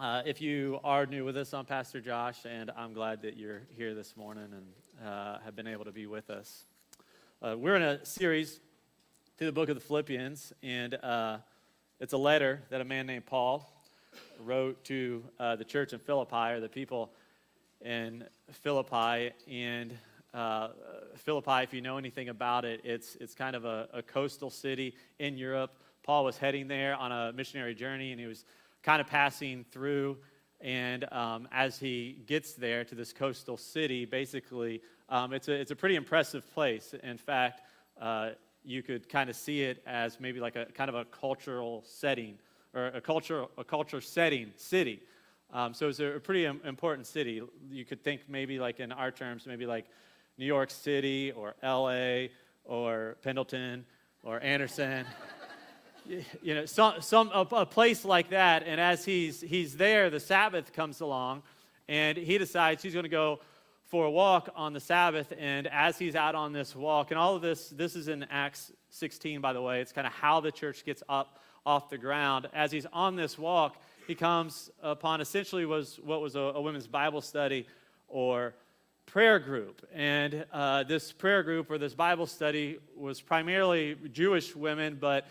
Uh, if you are new with us, I'm Pastor Josh, and I'm glad that you're here this morning and uh, have been able to be with us. Uh, we're in a series through the book of the Philippians, and uh, it's a letter that a man named Paul wrote to uh, the church in Philippi, or the people in Philippi. And uh, Philippi, if you know anything about it, it's, it's kind of a, a coastal city in Europe. Paul was heading there on a missionary journey, and he was kind of passing through. And um, as he gets there to this coastal city, basically, um, it's, a, it's a pretty impressive place. In fact, uh, you could kind of see it as maybe like a kind of a cultural setting or a culture, a culture setting city. Um, so it's a, a pretty important city. You could think maybe like in our terms, maybe like New York City or LA or Pendleton or Anderson you know, some, some, a, a, place like that. And as he's, he's there, the Sabbath comes along, and he decides he's going to go for a walk on the Sabbath. And as he's out on this walk, and all of this, this is in Acts 16, by the way, it's kind of how the church gets up off the ground. As he's on this walk, he comes upon essentially was what was a, a women's Bible study or prayer group. And uh, this prayer group or this Bible study was primarily Jewish women, but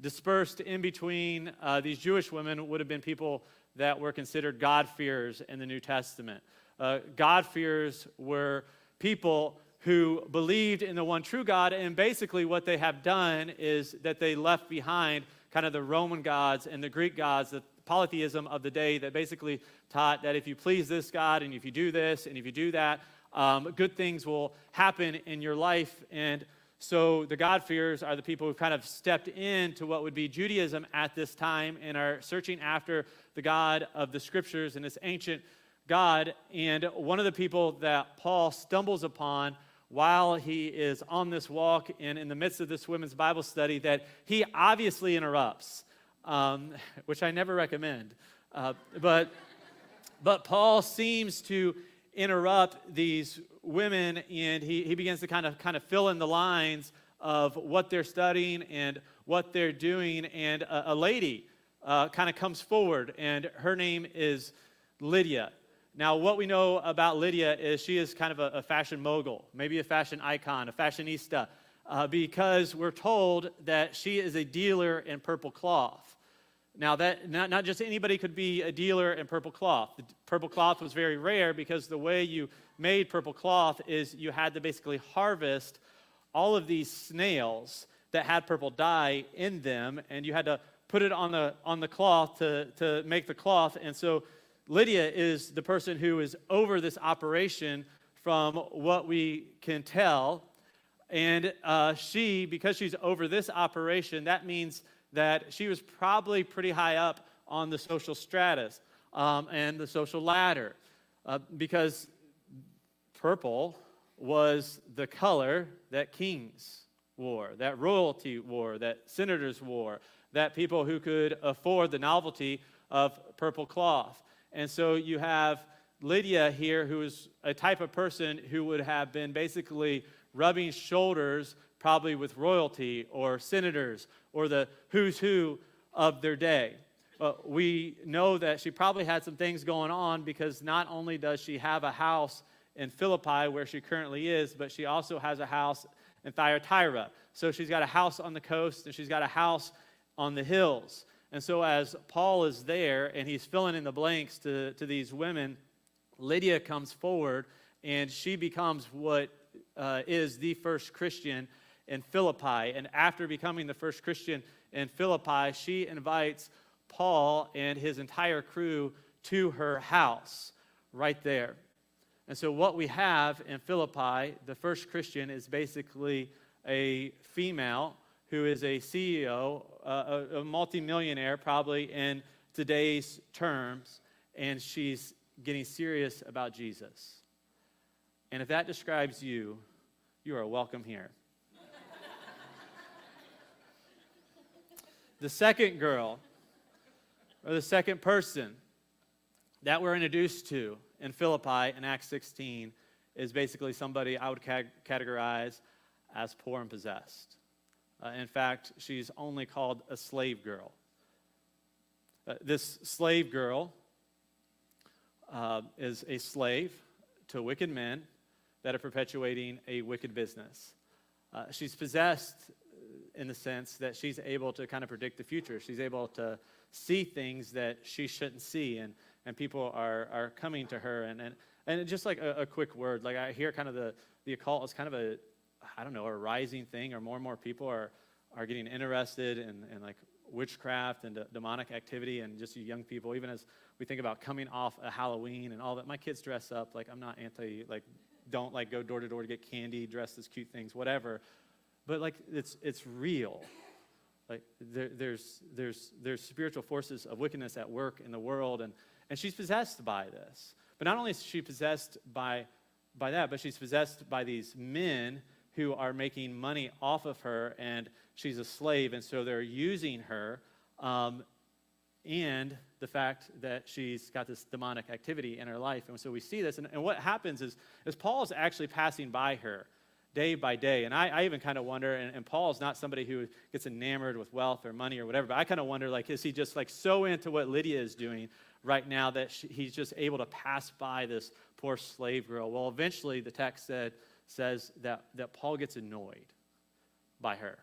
dispersed in between uh, these Jewish women would have been people that were considered God-fearers in the New Testament. Uh, God-fearers were people who believed in the one true God, and basically what they have done is that they left behind kind of the Roman gods and the Greek gods, the polytheism of the day that basically taught that if you please this God and if you do this and if you do that, um, good things will happen in your life. And so the God-fearers are the people who kind of stepped into what would be Judaism at this time and are searching after the God of the scriptures and this ancient God. And one of the people that Paul stumbles upon while he is on this walk and in the midst of this women's Bible study that he obviously interrupts, um, which I never recommend. Uh, but, but Paul seems to interrupt these women and he, he begins to kind of kind of fill in the lines of what they're studying and what they're doing. And a, a lady uh, kind of comes forward and her name is lydia. Now what we know about lydia is she is kind of a, a fashion mogul maybe a fashion icon a fashionista uh, because we're told that she is a dealer in purple cloth now, that not, not just anybody could be a dealer in purple cloth. The purple cloth was very rare because the way you made purple cloth is you had to basically harvest all of these snails that had purple dye in them, and you had to put it on the, on the cloth to, to make the cloth. And so Lydia is the person who is over this operation from what we can tell. And uh, she, because she's over this operation, that means that she was probably pretty high up on the social stratus um, and the social ladder uh, because purple was the color that kings wore, that royalty wore, that senators wore, that people who could afford the novelty of purple cloth. And so you have Lydia here, who is a type of person who would have been basically rubbing shoulders probably with royalty or senators or the who's who of their day. Uh, we know that she probably had some things going on because not only does she have a house in Philippi where she currently is, but she also has a house in Thyatira. So she's got a house on the coast and she's got a house on the hills. And so as Paul is there and he's filling in the blanks to, to these women, Lydia comes forward and she becomes what uh, is the first Christian in Philippi. And after becoming the first Christian in Philippi, she invites Paul and his entire crew to her house right there. And so, what we have in Philippi, the first Christian, is basically a female who is a CEO, a, a multimillionaire, probably in today's terms, and she's getting serious about Jesus. And if that describes you, you are welcome here. The second girl, or the second person that we're introduced to in Philippi in Acts 16 is basically somebody I would ca- categorize as poor and possessed. Uh, in fact, she's only called a slave girl. Uh, this slave girl uh, is a slave to wicked men that are perpetuating a wicked business. Uh, she's possessed in the sense that she's able to kind of predict the future. She's able to see things that she shouldn't see, and, and people are, are coming to her. And, and, and just like a, a quick word, like I hear kind of the, the occult is kind of a, I don't know, a rising thing, or more and more people are, are getting interested in, in like witchcraft and demonic activity, and just young people, even as we think about coming off a Halloween and all that. My kids dress up, like I'm not anti, like don't like go door to door to get candy, dress as cute things, whatever. But like it's it's real. Like there, there's there's there's spiritual forces of wickedness at work in the world, and and she's possessed by this. But not only is she possessed by by that, but she's possessed by these men who are making money off of her, and she's a slave, and so they're using her. Um, and the fact that she's got this demonic activity in her life. And so we see this. And, and what happens is, is Paul is actually passing by her day by day. And I, I even kind of wonder, and, and Paul is not somebody who gets enamored with wealth or money or whatever, but I kind of wonder, like, is he just like so into what Lydia is doing right now that she, he's just able to pass by this poor slave girl? Well, eventually the text said, says that, that Paul gets annoyed by her.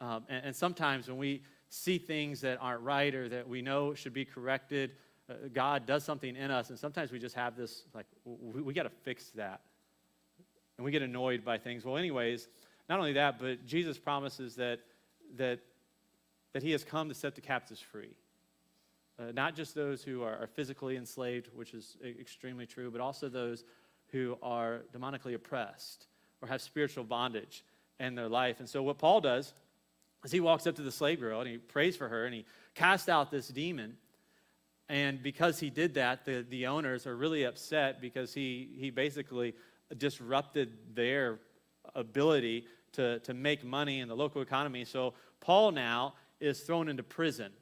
Um, and, and sometimes when we see things that aren't right or that we know should be corrected. Uh, God does something in us, and sometimes we just have this, like, we, we got to fix that. And we get annoyed by things. Well, anyways, not only that, but Jesus promises that, that, that He has come to set the captives free. Uh, not just those who are, are physically enslaved, which is extremely true, but also those who are demonically oppressed or have spiritual bondage in their life. And so, what Paul does is he walks up to the slave girl and he prays for her and he casts out this demon. And because he did that, the, the owners are really upset because he, he basically disrupted their ability to, to make money in the local economy. So Paul now is thrown into prison,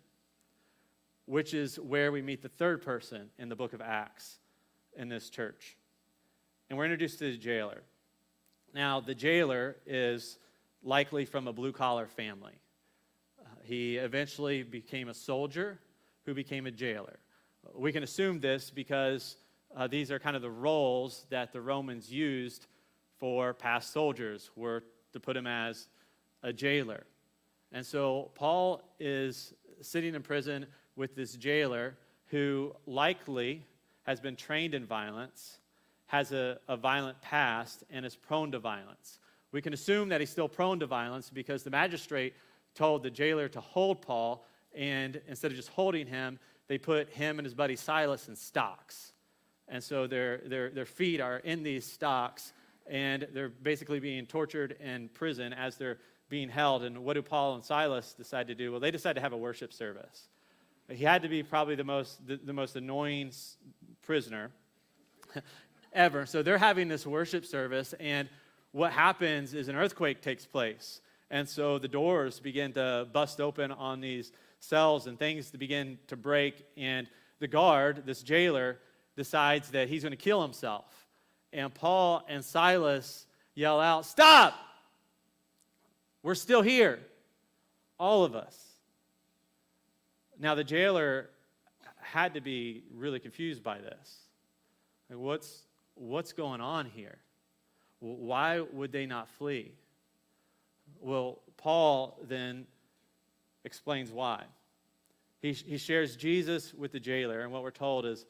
which is where we meet the third person in the book of Acts in this church. And we're introduced to the jailer. Now, the jailer is likely from a blue collar family. He eventually became a soldier who became a jailer. We can assume this because uh, these are kind of the roles that the Romans used for past soldiers, were to put him as a jailer. And so Paul is sitting in prison with this jailer who likely has been trained in violence, has a, a violent past, and is prone to violence. We can assume that he's still prone to violence because the magistrate told the jailer to hold Paul, and instead of just holding him, they put him and his buddy Silas in stocks. And so their, their, their feet are in these stocks, and they're basically being tortured in prison as they're being held. And what do Paul and Silas decide to do? Well, they decide to have a worship service. He had to be probably the most, the, the most annoying prisoner ever. So they're having this worship service, and what happens is an earthquake takes place. And so the doors begin to bust open on these cells and things begin to break. And the guard, this jailer, decides that he's going to kill himself. And Paul and Silas yell out, Stop! We're still here. All of us. Now, the jailer had to be really confused by this. Like, what's, what's going on here? Why would they not flee? Well, Paul then explains why. He, he shares Jesus with the jailer, and what we're told is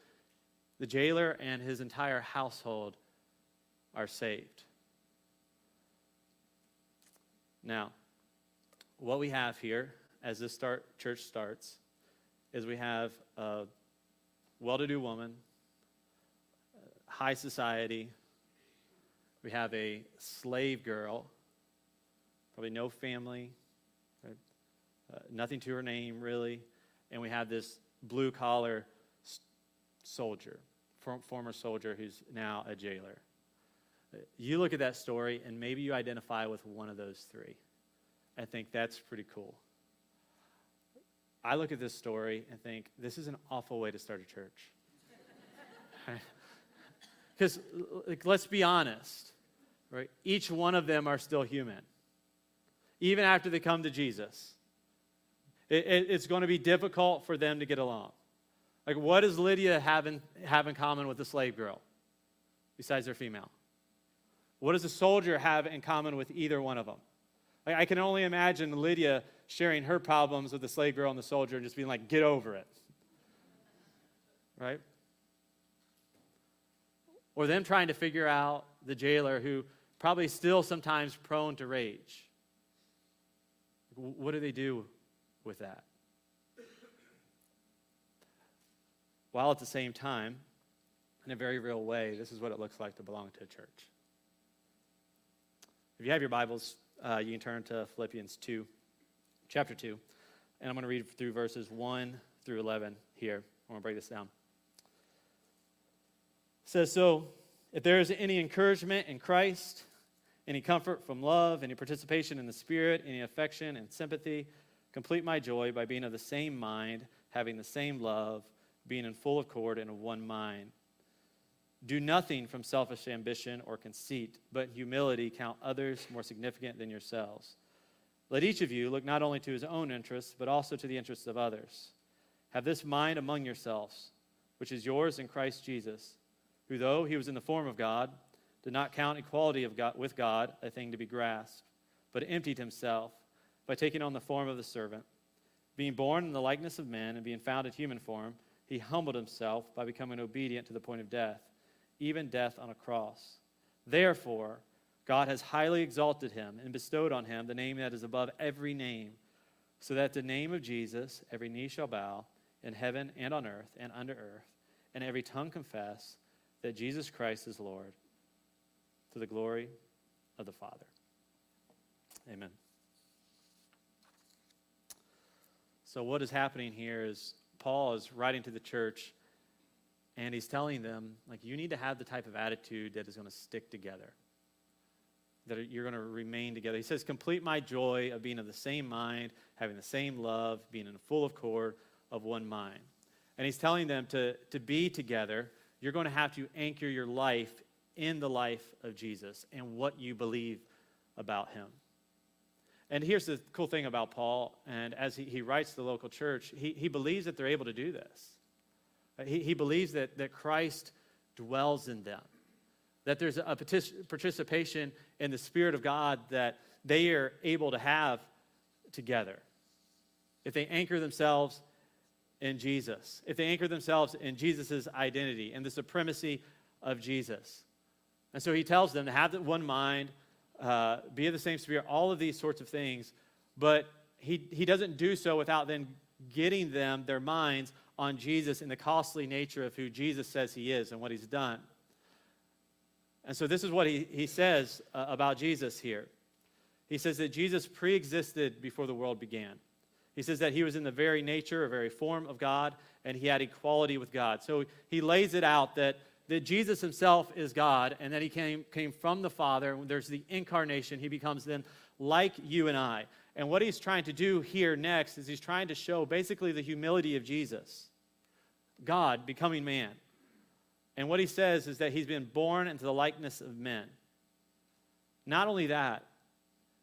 the jailer and his entire household are saved. Now, what we have here as this start, church starts is we have a well to do woman, high society, we have a slave girl, probably no family, uh, nothing to her name really. And we have this blue collar soldier, former soldier who's now a jailer. You look at that story and maybe you identify with one of those three. I think that's pretty cool. I look at this story and think this is an awful way to start a church. Because, like, let's be honest, right? Each one of them are still human, even after they come to Jesus. It, it, it's going to be difficult for them to get along. Like, what does Lydia have in, have in common with the slave girl, besides they're female? What does a soldier have in common with either one of them? Like, I can only imagine Lydia sharing her problems with the slave girl and the soldier and just being like, get over it. Right? Or them trying to figure out the jailer who probably still sometimes prone to rage. What do they do with that? While at the same time, in a very real way, this is what it looks like to belong to a church. If you have your Bibles, uh, you can turn to Philippians 2, chapter 2, and I'm going to read through verses 1 through 11 here. I'm going to break this down. It says, So, if there is any encouragement in Christ, any comfort from love, any participation in the Spirit, any affection and sympathy, complete my joy by being of the same mind, having the same love, being in full accord and of one mind. Do nothing from selfish ambition or conceit, but humility count others more significant than yourselves. Let each of you look not only to his own interests, but also to the interests of others. Have this mind among yourselves, which is yours in Christ Jesus, who, though he was in the form of God, did not count equality of God, with God a thing to be grasped, but emptied himself by taking on the form of the servant. Being born in the likeness of men and being found in human form, he humbled himself by becoming obedient to the point of death even death on a cross. Therefore, God has highly exalted him and bestowed on him the name that is above every name, so that the name of Jesus every knee shall bow in heaven and on earth and under earth, and every tongue confess that Jesus Christ is Lord, to the glory of the Father. Amen. So, what is happening here is Paul is writing to the church and he's telling them, like, you need to have the type of attitude that is going to stick together, that you're going to remain together. He says, complete my joy of being of the same mind, having the same love, being in full accord of one mind. And he's telling them to, to be together, you're going to have to anchor your life in the life of Jesus and what you believe about him. And here's the cool thing about Paul, and as he, he writes the local church, he, he believes that they're able to do this. Uh, he, he believes that, that Christ dwells in them, that there's a participation in the Spirit of God that they are able to have together. If they anchor themselves in Jesus, if they anchor themselves in Jesus' identity and the supremacy of Jesus. And so he tells them to have one mind, uh, be of the same spirit, all of these sorts of things, but he, he doesn't do so without then getting them, their minds, on Jesus and the costly nature of who Jesus says he is and what he's done. And so, this is what he, he says uh, about Jesus here. He says that Jesus pre existed before the world began. He says that he was in the very nature, or very form of God, and he had equality with God. So, he lays it out that, that Jesus himself is God and that he came, came from the Father. There's the incarnation. He becomes then like you and I. And what he's trying to do here next is he's trying to show basically the humility of Jesus. God becoming man. And what he says is that he's been born into the likeness of men. Not only that,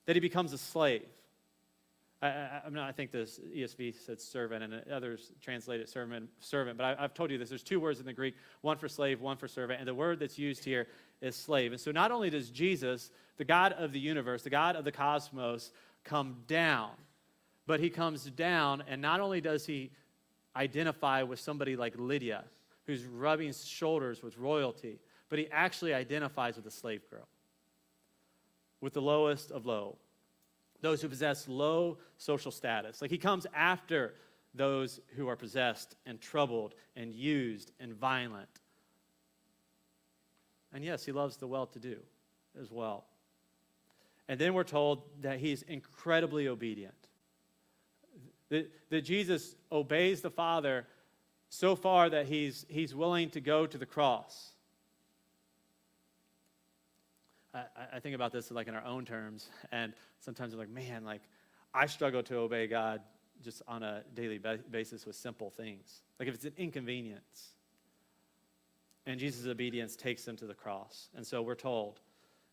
that he becomes a slave. I, I, I, not, I think this ESV said servant, and others translate it servant. servant but I, have told you this. There's two words in the Greek: one for slave, one for servant. And the word that's used here is slave. And so, not only does Jesus, the God of the universe, the God of the cosmos, come down, but he comes down, and not only does he identify with somebody like Lydia, who's rubbing shoulders with royalty, but he actually identifies with a slave girl, with the lowest of low, those who possess low social status. Like he comes after those who are possessed and troubled and used and violent. And yes, he loves the well to do as well. And then we're told that he's incredibly obedient. That, that Jesus obeys the Father so far that he's, he's willing to go to the cross. I, I think about this like in our own terms, and sometimes I'm like, man, like I struggle to obey God just on a daily basis with simple things. Like if it's an inconvenience. And Jesus' obedience takes him to the cross. And so we're told,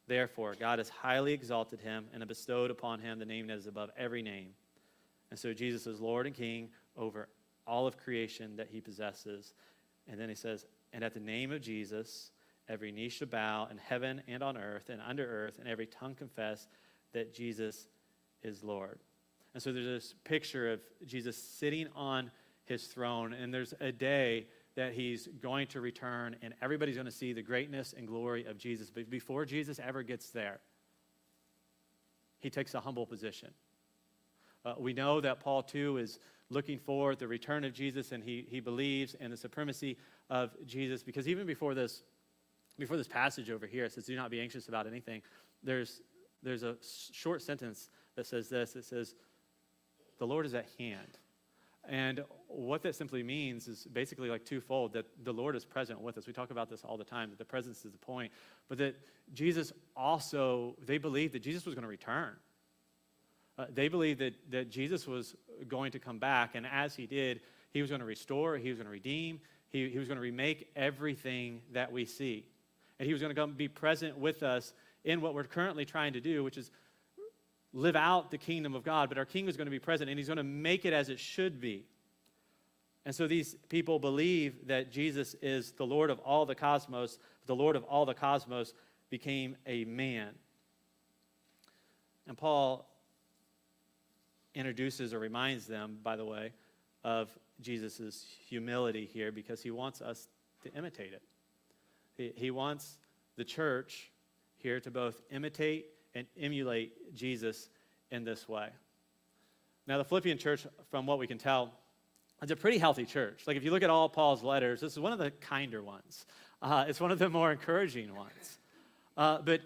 therefore, God has highly exalted him and bestowed upon him the name that is above every name and so Jesus is Lord and King over all of creation that he possesses. And then he says, And at the name of Jesus, every knee shall bow in heaven and on earth and under earth, and every tongue confess that Jesus is Lord. And so there's this picture of Jesus sitting on his throne, and there's a day that he's going to return, and everybody's going to see the greatness and glory of Jesus. But before Jesus ever gets there, he takes a humble position. Uh, we know that Paul, too, is looking for the return of Jesus, and he, he believes in the supremacy of Jesus, because even before this, before this passage over here, it says, Do not be anxious about anything. There's, there's a short sentence that says this it says, The Lord is at hand. And what that simply means is basically like twofold that the Lord is present with us. We talk about this all the time, that the presence is the point, but that Jesus also, they believed that Jesus was going to return. Uh, they believed that, that Jesus was going to come back, and as he did, he was going to restore, he was going to redeem, he, he was going to remake everything that we see. And he was going to come be present with us in what we're currently trying to do, which is live out the kingdom of God, but our king is going to be present and he's going to make it as it should be. And so these people believe that Jesus is the Lord of all the cosmos. The Lord of all the cosmos became a man. And Paul introduces or reminds them, by the way, of Jesus' humility here because he wants us to imitate it. He, he wants the church here to both imitate and emulate Jesus in this way. Now, the Philippian church, from what we can tell, is a pretty healthy church. Like, if you look at all Paul's letters, this is one of the kinder ones. Uh, it's one of the more encouraging ones. Uh, but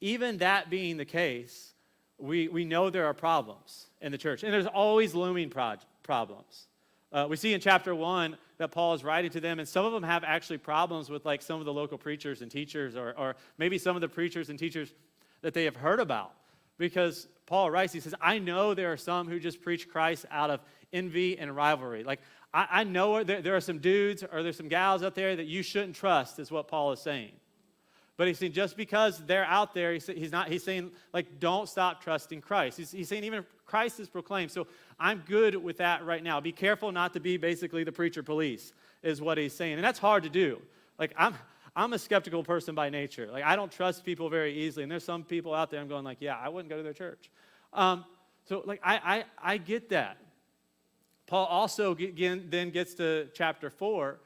even that being the case, we, we know there are problems in the church, and there's always looming pro- problems. Uh, we see in chapter one that Paul is writing to them, and some of them have actually problems with like some of the local preachers and teachers, or, or maybe some of the preachers and teachers that they have heard about. Because Paul writes, he says, I know there are some who just preach Christ out of envy and rivalry. Like, I, I know there, there are some dudes or there's some gals out there that you shouldn't trust, is what Paul is saying. But he's saying just because they're out there, he's, not. He's saying like, don't stop trusting Christ. He's, he's saying even Christ is proclaimed. So I'm good with that right now. Be careful not to be basically the preacher police, is what he's saying, and that's hard to do. Like I'm, I'm a skeptical person by nature. Like I don't trust people very easily, and there's some people out there I'm going like, yeah, I wouldn't go to their church. Um, so like I, I, I get that. Paul also get, then gets to chapter four,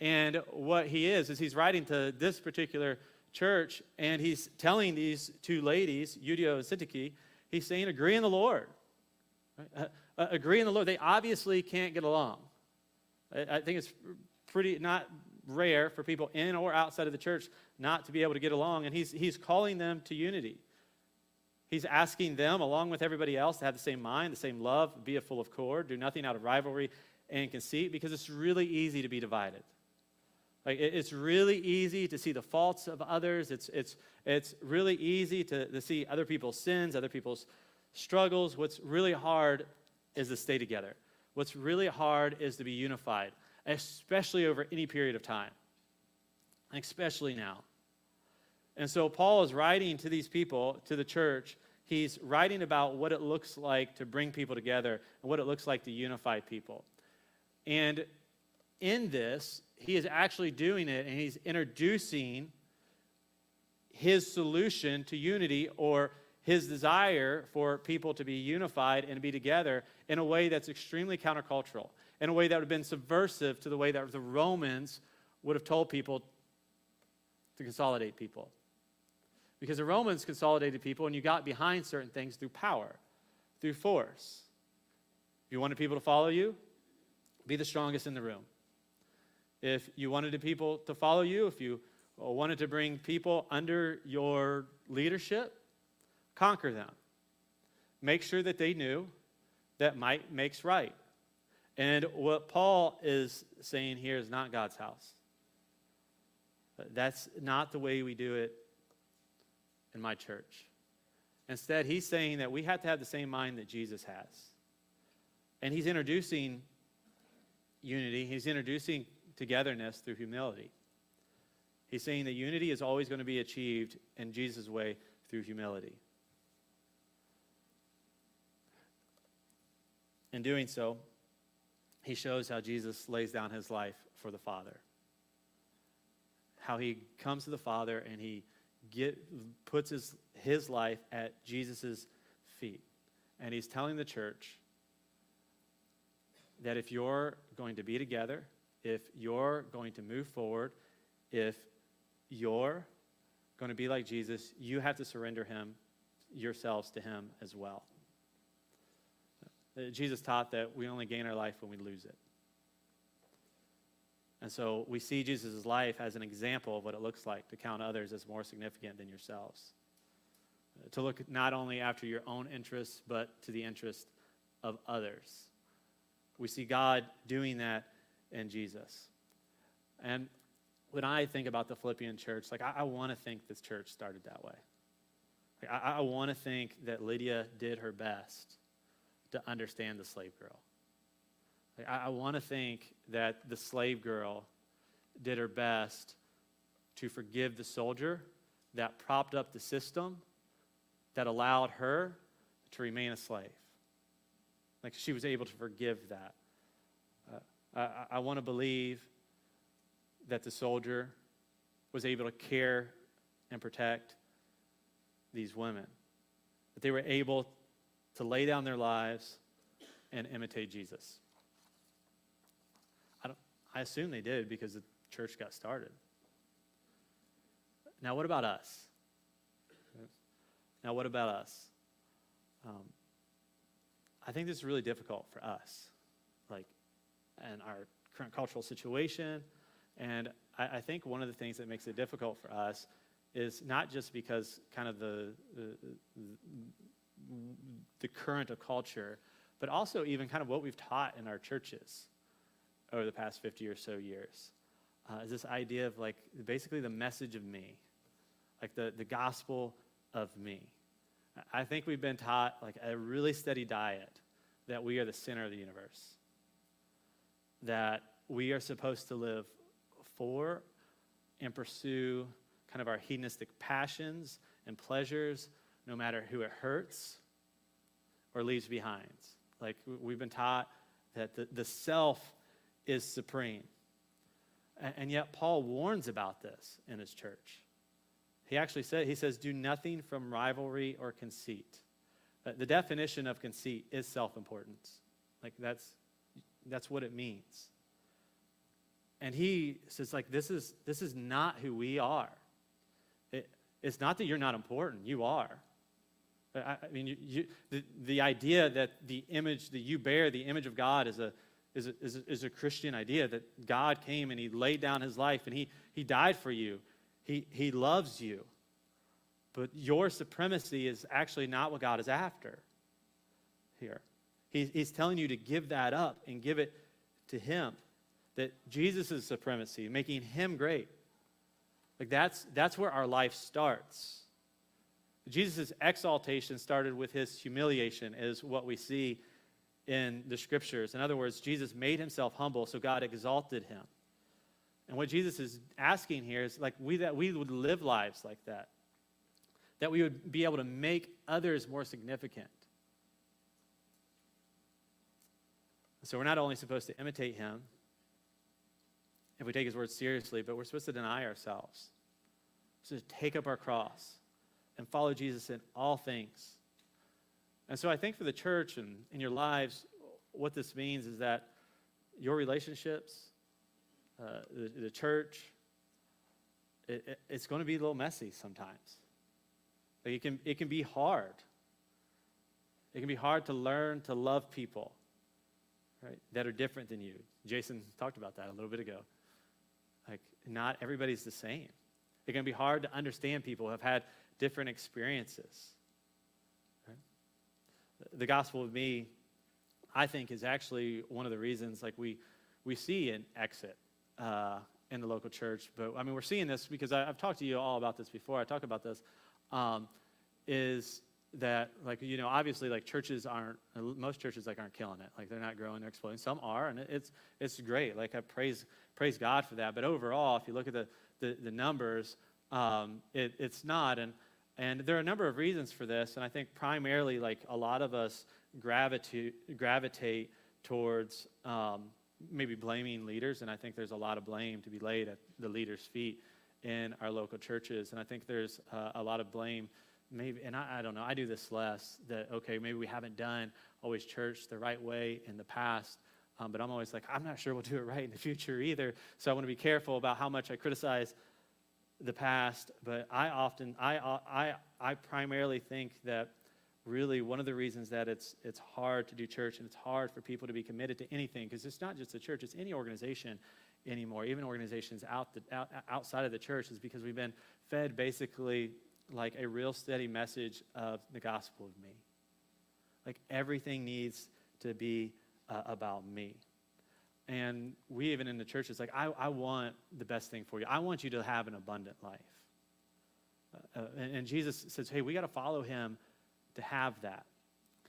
and what he is is he's writing to this particular church, and he's telling these two ladies, Euodia and Syntyche, he's saying, agree in the Lord. Uh, uh, agree in the Lord. They obviously can't get along. I, I think it's pretty not rare for people in or outside of the church not to be able to get along, and he's, he's calling them to unity. He's asking them, along with everybody else, to have the same mind, the same love, be a full of cord, do nothing out of rivalry and conceit, because it's really easy to be divided. Like it's really easy to see the faults of others. It's, it's, it's really easy to, to see other people's sins, other people's struggles. What's really hard is to stay together. What's really hard is to be unified, especially over any period of time, especially now. And so Paul is writing to these people, to the church. He's writing about what it looks like to bring people together and what it looks like to unify people. And in this, he is actually doing it and he's introducing his solution to unity or his desire for people to be unified and to be together in a way that's extremely countercultural, in a way that would have been subversive to the way that the Romans would have told people to consolidate people. Because the Romans consolidated people and you got behind certain things through power, through force. If you wanted people to follow you, be the strongest in the room. If you wanted people to follow you, if you wanted to bring people under your leadership, conquer them. Make sure that they knew that might makes right. And what Paul is saying here is not God's house. That's not the way we do it in my church. Instead, he's saying that we have to have the same mind that Jesus has. And he's introducing unity, he's introducing togetherness through humility. He's saying that unity is always going to be achieved in Jesus' way through humility. In doing so, he shows how Jesus lays down his life for the Father. How he comes to the Father and he get, puts his, his life at Jesus' feet. And he's telling the church that if you're going to be together, if you're going to move forward, if you're going to be like Jesus, you have to surrender him yourselves to him as well. Uh, Jesus taught that we only gain our life when we lose it. And so we see Jesus' life as an example of what it looks like to count others as more significant than yourselves. Uh, to look not only after your own interests, but to the interest of others. We see God doing that in Jesus. And when I think about the Philippian church, like I, I want to think this church started that way. Like, I, I want to think that Lydia did her best to understand the slave girl. I, I want to think that the slave girl did her best to forgive the soldier that propped up the system that allowed her to remain a slave. Like she was able to forgive that. Uh, I, I want to believe that the soldier was able to care and protect these women, that they were able to lay down their lives and imitate Jesus. I, don't, I assume they did because the church got started. Now, what about us? Now, what about us? Um, I think this is really difficult for us, like, and our current cultural situation. And I, I, think one of the things that makes it difficult for us is not just because kind of the, the, the current of culture, but also even kind of what we've taught in our churches over the past 50 or so years. Uh, is this idea of like basically the message of me, like the, the gospel of me. I think we've been taught like a really steady diet that we are the center of the universe, that we are supposed to live for and pursue kind of our hedonistic passions and pleasures, no matter who it hurts or leaves behind. Like we've been taught that the, the self is supreme. And, and yet, Paul warns about this in his church. He actually said, he says, do nothing from rivalry or conceit. Uh, the definition of conceit is self importance. Like that's, that's what it means. And he says, like, this is, this is not who we are. It, it's not that you're not important, you are. I, mean, you, you, the, the idea that the image that you bear, the image of God, is a, is a, is a, is a Christian idea that God came and he laid down his life and he, he died for you. He, he loves you. But your supremacy is actually not what God is after here. He, he's telling you to give that up and give it to him. That Jesus' supremacy, making him great. Like that's, that's where our life starts. Jesus' exaltation started with his humiliation, is what we see in the scriptures. In other words, Jesus made himself humble, so God exalted him. And what Jesus is asking here is like we that we would live lives like that. That we would be able to make others more significant. So we're not only supposed to imitate him if we take his words seriously, but we're supposed to deny ourselves. So to take up our cross and follow Jesus in all things. And so I think for the church and in your lives, what this means is that your relationships, uh, the, the, church, it, it, it's going to be a little messy sometimes. Like it, can, it can be hard. It can be hard to learn to love people right, that are different than you. Jason talked about that a little bit ago. Like, not everybody's the same. It can be hard to understand people who have had different experiences. Right? The gospel of me, I think, is actually one of the reasons like we, we see an exit uh, in the local church. But I mean, we're seeing this because I, have talked to you all about this before. I talk about this. Um, is that like you know obviously like churches aren't most churches like aren't killing it like they're not growing they're exploding some are and it's it's great like i praise praise god for that but overall if you look at the the, the numbers um, it, it's not and and there are a number of reasons for this, and I think primarily, like a lot of us gravitate, gravitate towards um, maybe blaming leaders, and I think there's a lot of blame to be laid at the leaders' feet in our local churches, and I think there's uh, a lot of blame. Maybe, and I, I don't know. I do this less. That okay, maybe we haven't done always church the right way in the past, um, but I'm always like, I'm not sure we'll do it right in the future either. So I want to be careful about how much I criticize the past. But I often, I, I, I primarily think that really one of the reasons that it's, it's hard to do church and it's hard for people to be committed to anything, because it's not just the church, it's any organization anymore, even organizations out the, out, outside of the church, is because we've been fed basically like a real steady message of the gospel of me. Like everything needs to be uh, about me. And we, even in the church, is like, I, I want the best thing for you. I want you to have an abundant life. Uh, uh and, and, Jesus says, hey, we got to follow him to have that.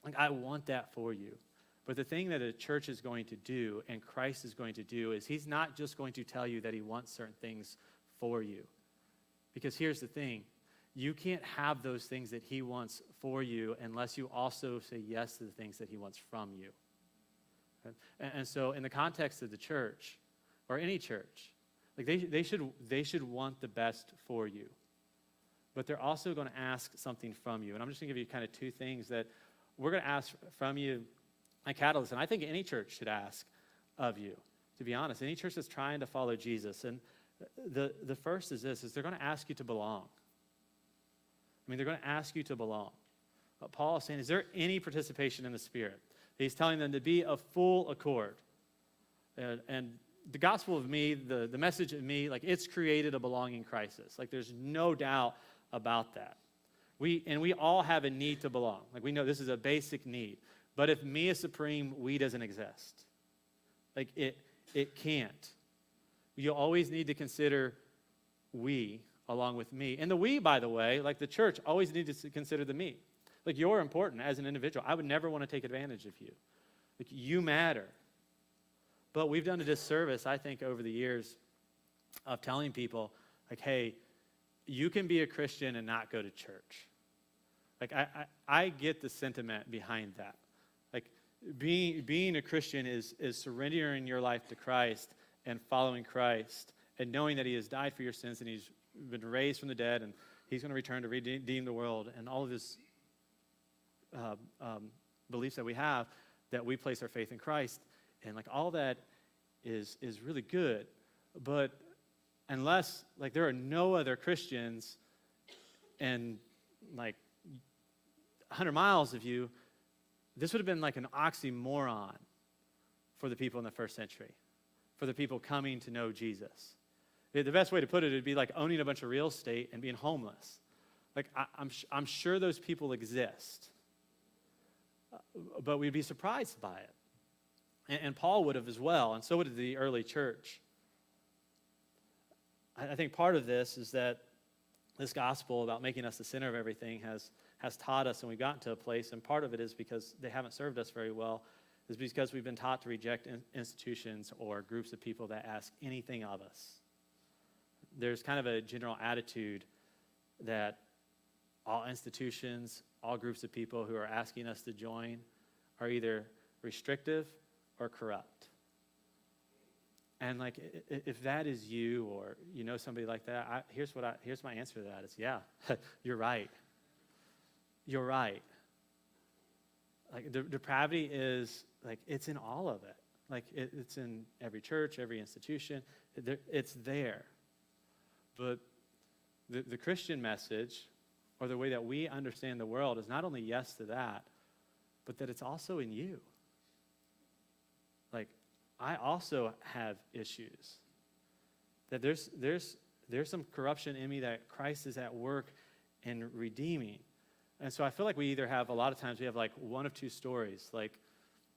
Like, I want that for you. But the thing that a church is going to do and Christ is going to do is he's not just going to tell you that he wants certain things for you. Because here's the thing you can't have those things that he wants for you unless you also say yes to the things that he wants from you. And, and so, in the context of the church, or any church, like they, they, should, they should want the best for you. But they're also going to ask something from you. And I'm just going to give you kind of two things that we're going to ask from you at Catalyst. And I think any church should ask of you, to be honest. Any church that's trying to follow Jesus. And the, the first is this, is they're going to ask you to belong. I mean, they're going to ask you to belong. But Paul is saying, is there any participation in the Spirit? He's telling them to be of full accord. And, and the gospel of me, the, the message of me, like it's created a belonging crisis. Like there's no doubt about that. We, and we all have a need to belong. Like we know this is a basic need. But if me is supreme, we doesn't exist. Like it, it can't. You always need to consider we along with me. And the we, by the way, like the church, always need to consider the me. Like you're important as an individual. I would never want to take advantage of you. Like you matter. But we've done a disservice, I think, over the years of telling people, like, hey, you can be a Christian and not go to church. Like I, I, I get the sentiment behind that. Like being being a Christian is is surrendering your life to Christ and following Christ and knowing that He has died for your sins and He's been raised from the dead and He's going to return to redeem the world and all of this uh, um, beliefs that we have that we place our faith in Christ, and like all that is is really good, but unless like there are no other Christians and like 100 miles of you, this would have been like an oxymoron for the people in the first century, for the people coming to know Jesus. The best way to put it would be like owning a bunch of real estate and being homeless. Like, I, I'm, I'm sure those people exist but we'd be surprised by it. And, and, Paul would have as well, and so would the early church. I, I think part of this is that this gospel about making us the center of everything has, has taught us, and we've gotten to a place, and part of it is because they haven't served us very well, is because we've been taught to reject in, institutions or groups of people that ask anything of us. There's kind of a general attitude that all institutions, all groups of people who are asking us to join are either restrictive or corrupt. And like, if that is you or you know somebody like that, I, here's what I, here's my answer to that: is yeah, you're right. You're right. Like the depravity is like it's in all of it. Like it, it's in every church, every institution. It's there. But the, the Christian message or the way that we understand the world is not only yes to that, but that it's also in you. Like, I also have issues. That there's, there's, there's some corruption in me that Christ is at work in redeeming. And so I feel like we either have, a lot of times, we have like one of two stories. Like,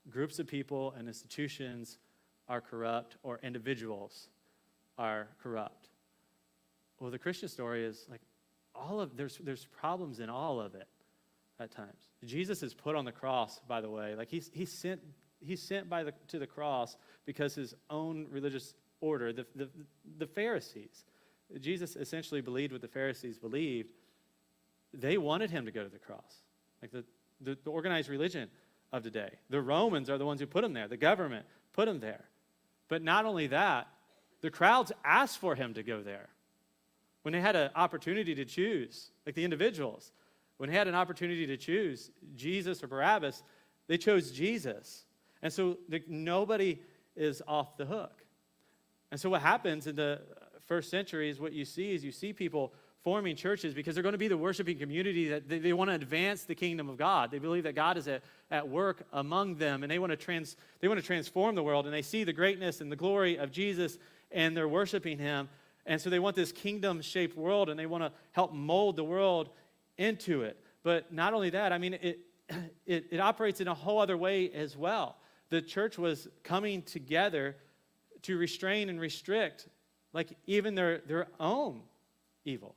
groups of people and institutions are corrupt, or individuals are corrupt. Well, the Christian story is like, all of there's there's problems in all of it at times. Jesus is put on the cross, by the way. Like he's he's sent he's sent by the to the cross because his own religious order, the, the, the Pharisees. Jesus essentially believed what the Pharisees believed. They wanted him to go to the cross. Like the, the, the organized religion of today. The Romans are the ones who put him there, the government put him there. But not only that, the crowds asked for him to go there. When they had an opportunity to choose, like the individuals, when they had an opportunity to choose Jesus or Barabbas, they chose Jesus. And so nobody is off the hook. And so what happens in the first century is what you see is you see people forming churches because they're going to be the worshiping community that they, they want to advance the kingdom of God. They believe that God is at, at work among them and they want to trans, they want to transform the world and they see the greatness and the glory of Jesus and they're worshiping him. And so they want this kingdom shaped world and they want to help mold the world into it. But not only that, I mean, it, it, it operates in a whole other way as well. The church was coming together to restrain and restrict, like even their, their own evil,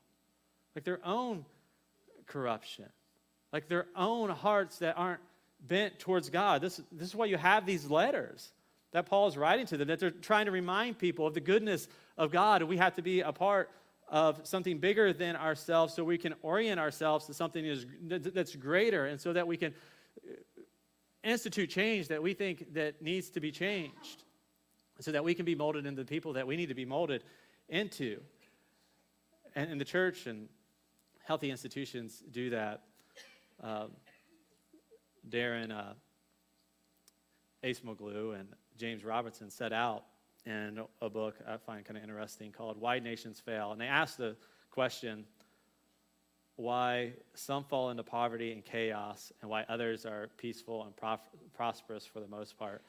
like their own corruption, like their own hearts that aren't bent towards God. This, this is why you have these letters that Paul is writing to them, that they're trying to remind people of the goodness of God. We have to be a part of something bigger than ourselves so we can orient ourselves to something that's greater and so that we can uh, institute change that we think that needs to be changed so that we can be molded into the people that we need to be molded into. And, and the church and healthy institutions do that. Um, Daron uh, Acemoglu and James Robertson set out in a book I find kind of interesting called Why Nations Fail. And they ask the question why some fall into poverty and chaos and why others are peaceful and prof- prosperous for the most part.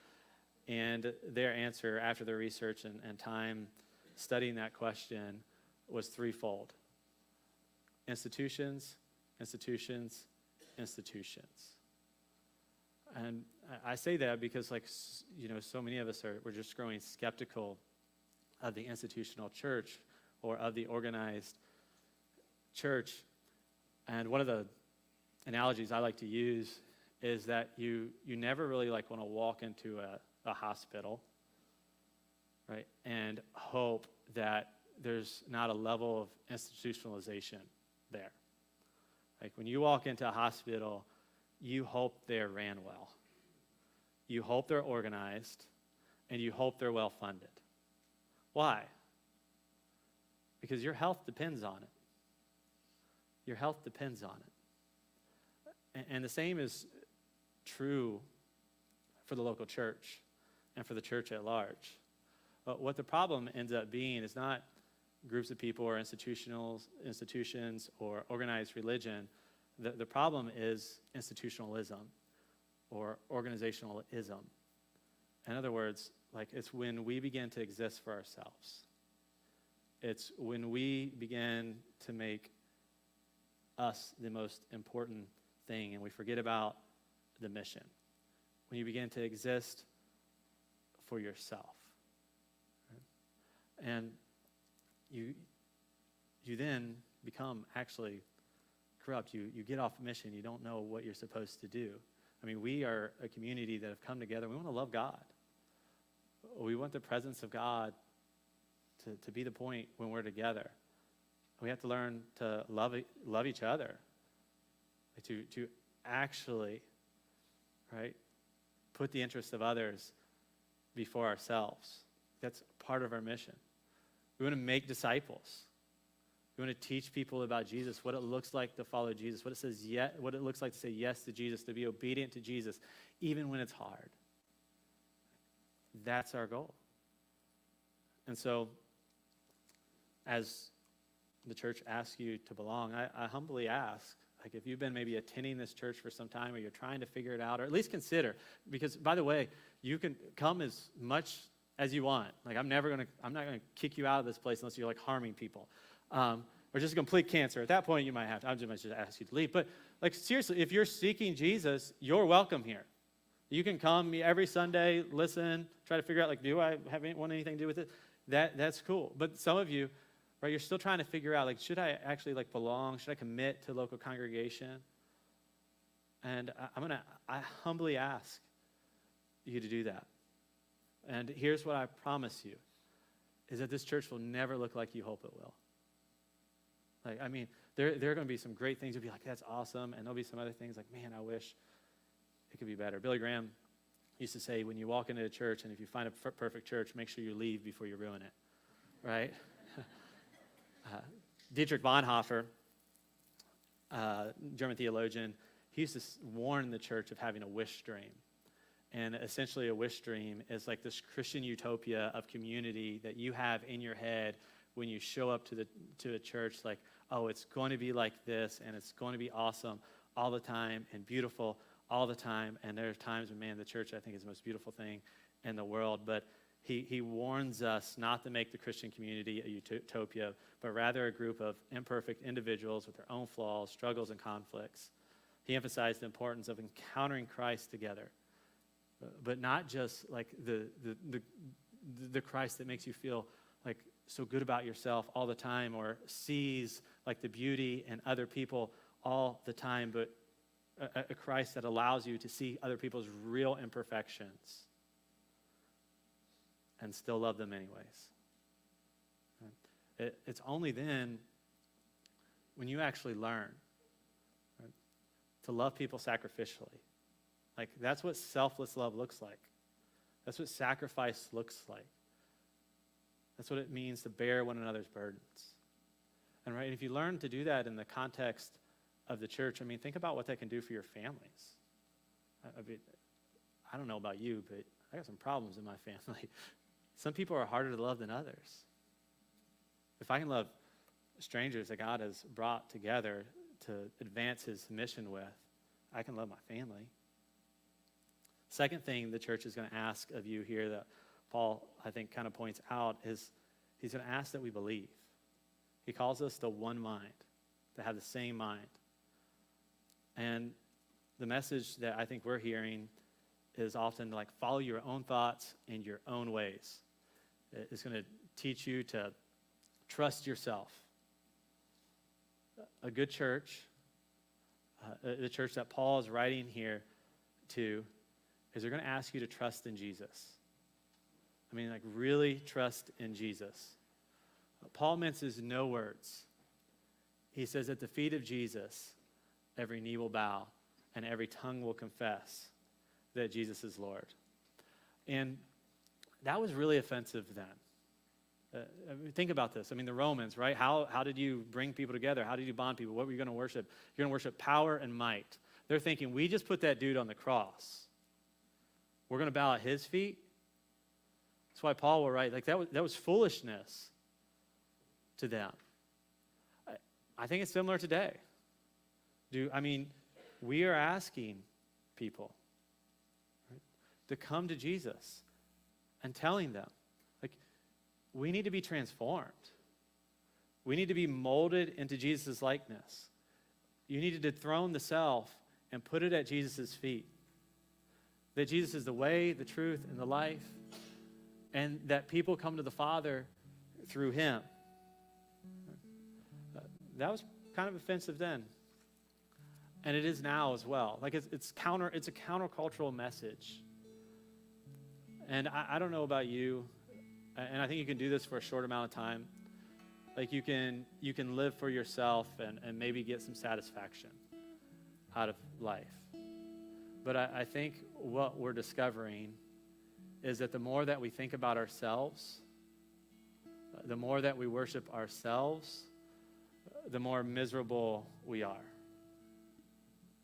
And their answer after their research and, and time studying that question was threefold institutions, institutions, institutions. And I say that because, like, you know, so many of us are, we're just growing skeptical of the institutional church or of the organized church. And one of the analogies I like to use is that you, you never really, like, want to walk into a, a hospital, right, and hope that there's not a level of institutionalization there. Like, when you walk into a hospital, you hope they're ran well. You hope they're organized, and you hope they're well funded. Why? Because your health depends on it. Your health depends on it. And, the same is true for the local church and for the church at large. But what the problem ends up being is not groups of people or institutional institutions or organized religion the, the problem is institutionalism or organizationalism. In other words, like it's when we begin to exist for ourselves. It's when we begin to make us the most important thing and we forget about the mission. When you begin to exist for yourself. Right? And you, you then become actually corrupt. You, you get off mission, you don't know what you're supposed to do. I mean, we are a community that have come together. We want to love God. We want the presence of God to, to be the point when we're together. We have to learn to love, love each other, to, to actually, right, put the interests of others before ourselves. That's part of our mission. We want to make disciples. We want to teach people about Jesus, what it looks like to follow Jesus, what it says yet, what it looks like to say yes to Jesus, to be obedient to Jesus, even when it's hard. That's our goal. And so, as the church asks you to belong, I, I humbly ask, like if you've been maybe attending this church for some time or you're trying to figure it out, or at least consider, because by the way, you can come as much as you want. Like I'm never gonna, I'm not gonna kick you out of this place unless you're like harming people um, or just complete cancer. At that point, you might have to, I just going to ask you to leave. But like seriously, if you're seeking Jesus, you're welcome here. You can come every Sunday, listen, try to figure out like, do I have any, want anything to do with it? That that's cool. But some of you, right, you're still trying to figure out like, should I actually like belong? Should I commit to local congregation? And I, I'm gonna, I humbly ask you to do that. And here's what I promise you: is that this church will never look like you hope it will. Like, I mean, there, there are going to be some great things. You'll be like, that's awesome. And there'll be some other things like, man, I wish it could be better. Billy Graham used to say, when you walk into a church and if you find a f- perfect church, make sure you leave before you ruin it, right? uh, Dietrich Bonhoeffer, uh, German theologian, he used to warn the church of having a wish dream. And essentially, a wish dream is like this Christian utopia of community that you have in your head when you show up to the to a church. Like, oh, it's going to be like this, and it's going to be awesome all the time and beautiful all the time. And there are times when, man, the church I think is the most beautiful thing in the world. But he, he warns us not to make the Christian community a utopia, but rather a group of imperfect individuals with their own flaws, struggles, and conflicts. He emphasized the importance of encountering Christ together but not just like the, the, the, the Christ that makes you feel like so good about yourself all the time or sees like the beauty and other people all the time, but a, a Christ that allows you to see other people's real imperfections and still love them anyways. It, it's only then when you actually learn right, to love people sacrificially like, that's what selfless love looks like. That's what sacrifice looks like. That's what it means to bear one another's burdens. And right, if you learn to do that in the context of the church, I mean, think about what that can do for your families. I, I, mean, I don't know about you, but I got some problems in my family. some people are harder to love than others. If I can love strangers that God has brought together to advance his mission with, I can love my family. Second thing the church is going to ask of you here that Paul, I think, kind of points out is he's going to ask that we believe. He calls us to one mind, to have the same mind. And the message that I think we're hearing is often like follow your own thoughts and your own ways. It's going to teach you to trust yourself. A good church, uh, the church that Paul is writing here to, is they're going to ask you to trust in Jesus. I mean, like, really trust in Jesus. Paul minces no words. He says, At the feet of Jesus, every knee will bow and every tongue will confess that Jesus is Lord. And that was really offensive then. Uh, I mean, think about this. I mean, the Romans, right? How, how did you bring people together? How did you bond people? What were you going to worship? You're going to worship power and might. They're thinking, we just put that dude on the cross. We're going to bow at his feet. That's why Paul will write, like, that was, that was foolishness to them. I, think it's similar today. Do, I mean, we are asking people right, to come to Jesus and telling them, like, we need to be transformed. We need to be molded into Jesus' likeness. You need to dethrone the self and put it at Jesus' feet that Jesus is the way, the truth, and the life, and that people come to the Father through him. That was kind of offensive then. And it is now as well. Like it's, it's counter, it's a countercultural message. And I, I don't know about you, and I think you can do this for a short amount of time. Like you can you can live for yourself and, and maybe get some satisfaction out of life. But I, I think what we're discovering is that the more that we think about ourselves, the more that we worship ourselves, the more miserable we are.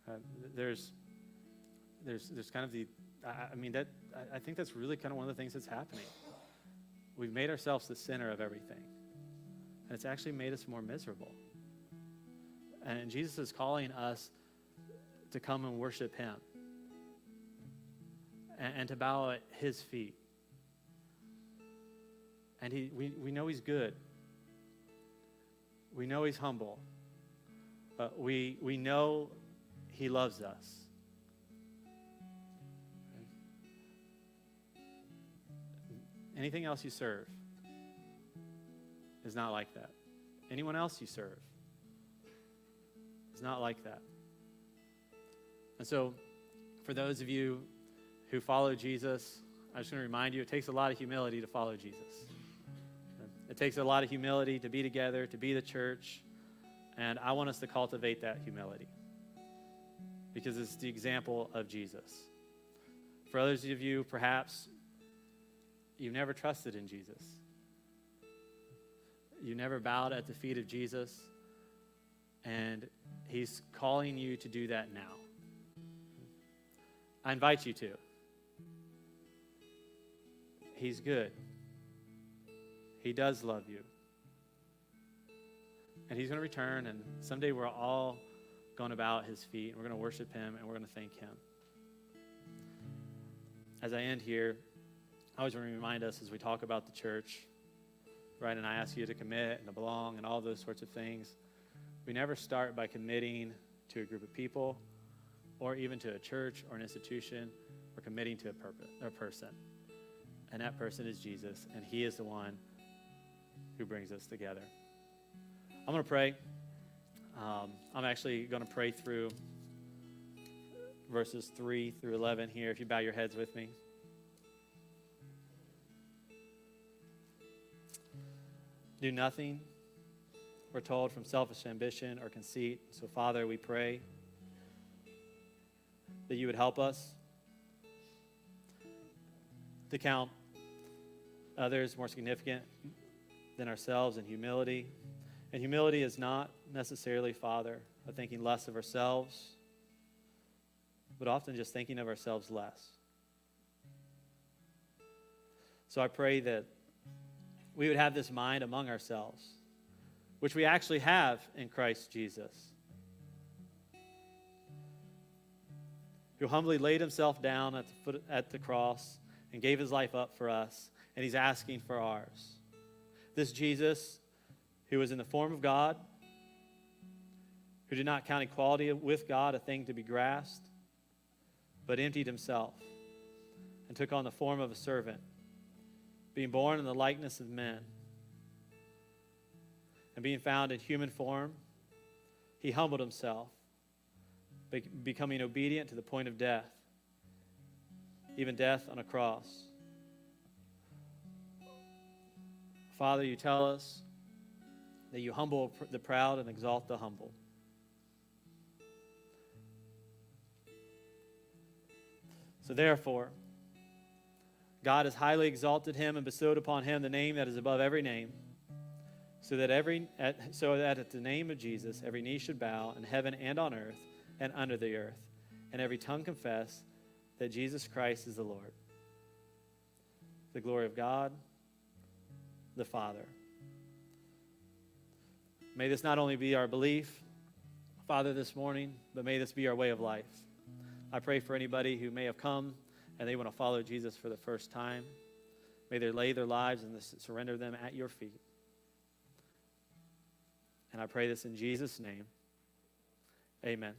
Uh, there's, there's, there's kind of the, I, I mean, that, I, I think that's really kind of one of the things that's happening. We've made ourselves the center of everything, and it's actually made us more miserable. And Jesus is calling us to come and worship Him and, and to bow at his feet. And he, we, we know he's good. We know he's humble. We, we know he loves us. Anything else you serve is not like that. Anyone else you serve is not like that. And so, for those of you who follow Jesus, I'm just want to remind you it takes a lot of humility to follow Jesus. It takes a lot of humility to be together, to be the church, and I want us to cultivate that humility. because it's the example of Jesus. For others of you, perhaps you've never trusted in Jesus. You never bowed at the feet of Jesus, and He's calling you to do that now. I invite you to. He's good. He does love you. And He's going to return, and someday we're all going to bow at His feet, and we're going to worship Him, and we're going to thank Him. As I end here, I always want to remind us as we talk about the church, right? And I ask you to commit and to belong and all those sorts of things. We never start by committing to a group of people or even to a church or an institution. We're committing to a, purpose, a person. And that person is Jesus, and He is the one who brings us together. I'm going to pray. Um, I'm actually going to pray through verses 3 through 11 here, if you bow your heads with me. Do nothing, we're told, from selfish ambition or conceit. So, Father, we pray that you would help us to count others more significant than ourselves in humility. And humility is not necessarily, Father, of thinking less of ourselves, but often just thinking of ourselves less. So I pray that we would have this mind among ourselves, which we actually have in Christ Jesus, who humbly laid himself down at the, foot, at the cross and gave his life up for us, and he's asking for ours. This Jesus, who was in the form of God, who did not count equality with God a thing to be grasped, but emptied himself and took on the form of a servant being born in the likeness of men, and being found in human form, he humbled himself, becoming obedient to the point of death, even death on a cross. Father, you tell us that you humble the proud and exalt the humble. So, therefore, God has highly exalted him and bestowed upon him the name that is above every name, so that every so that at the name of Jesus every knee should bow in heaven and on earth and under the earth, and every tongue confess that Jesus Christ is the Lord. The glory of God, the Father. May this not only be our belief, Father, this morning, but may this be our way of life. I pray for anybody who may have come and they want to follow Jesus for the first time, may they lay their lives and surrender them at your feet. And I pray this in Jesus' name. Amen.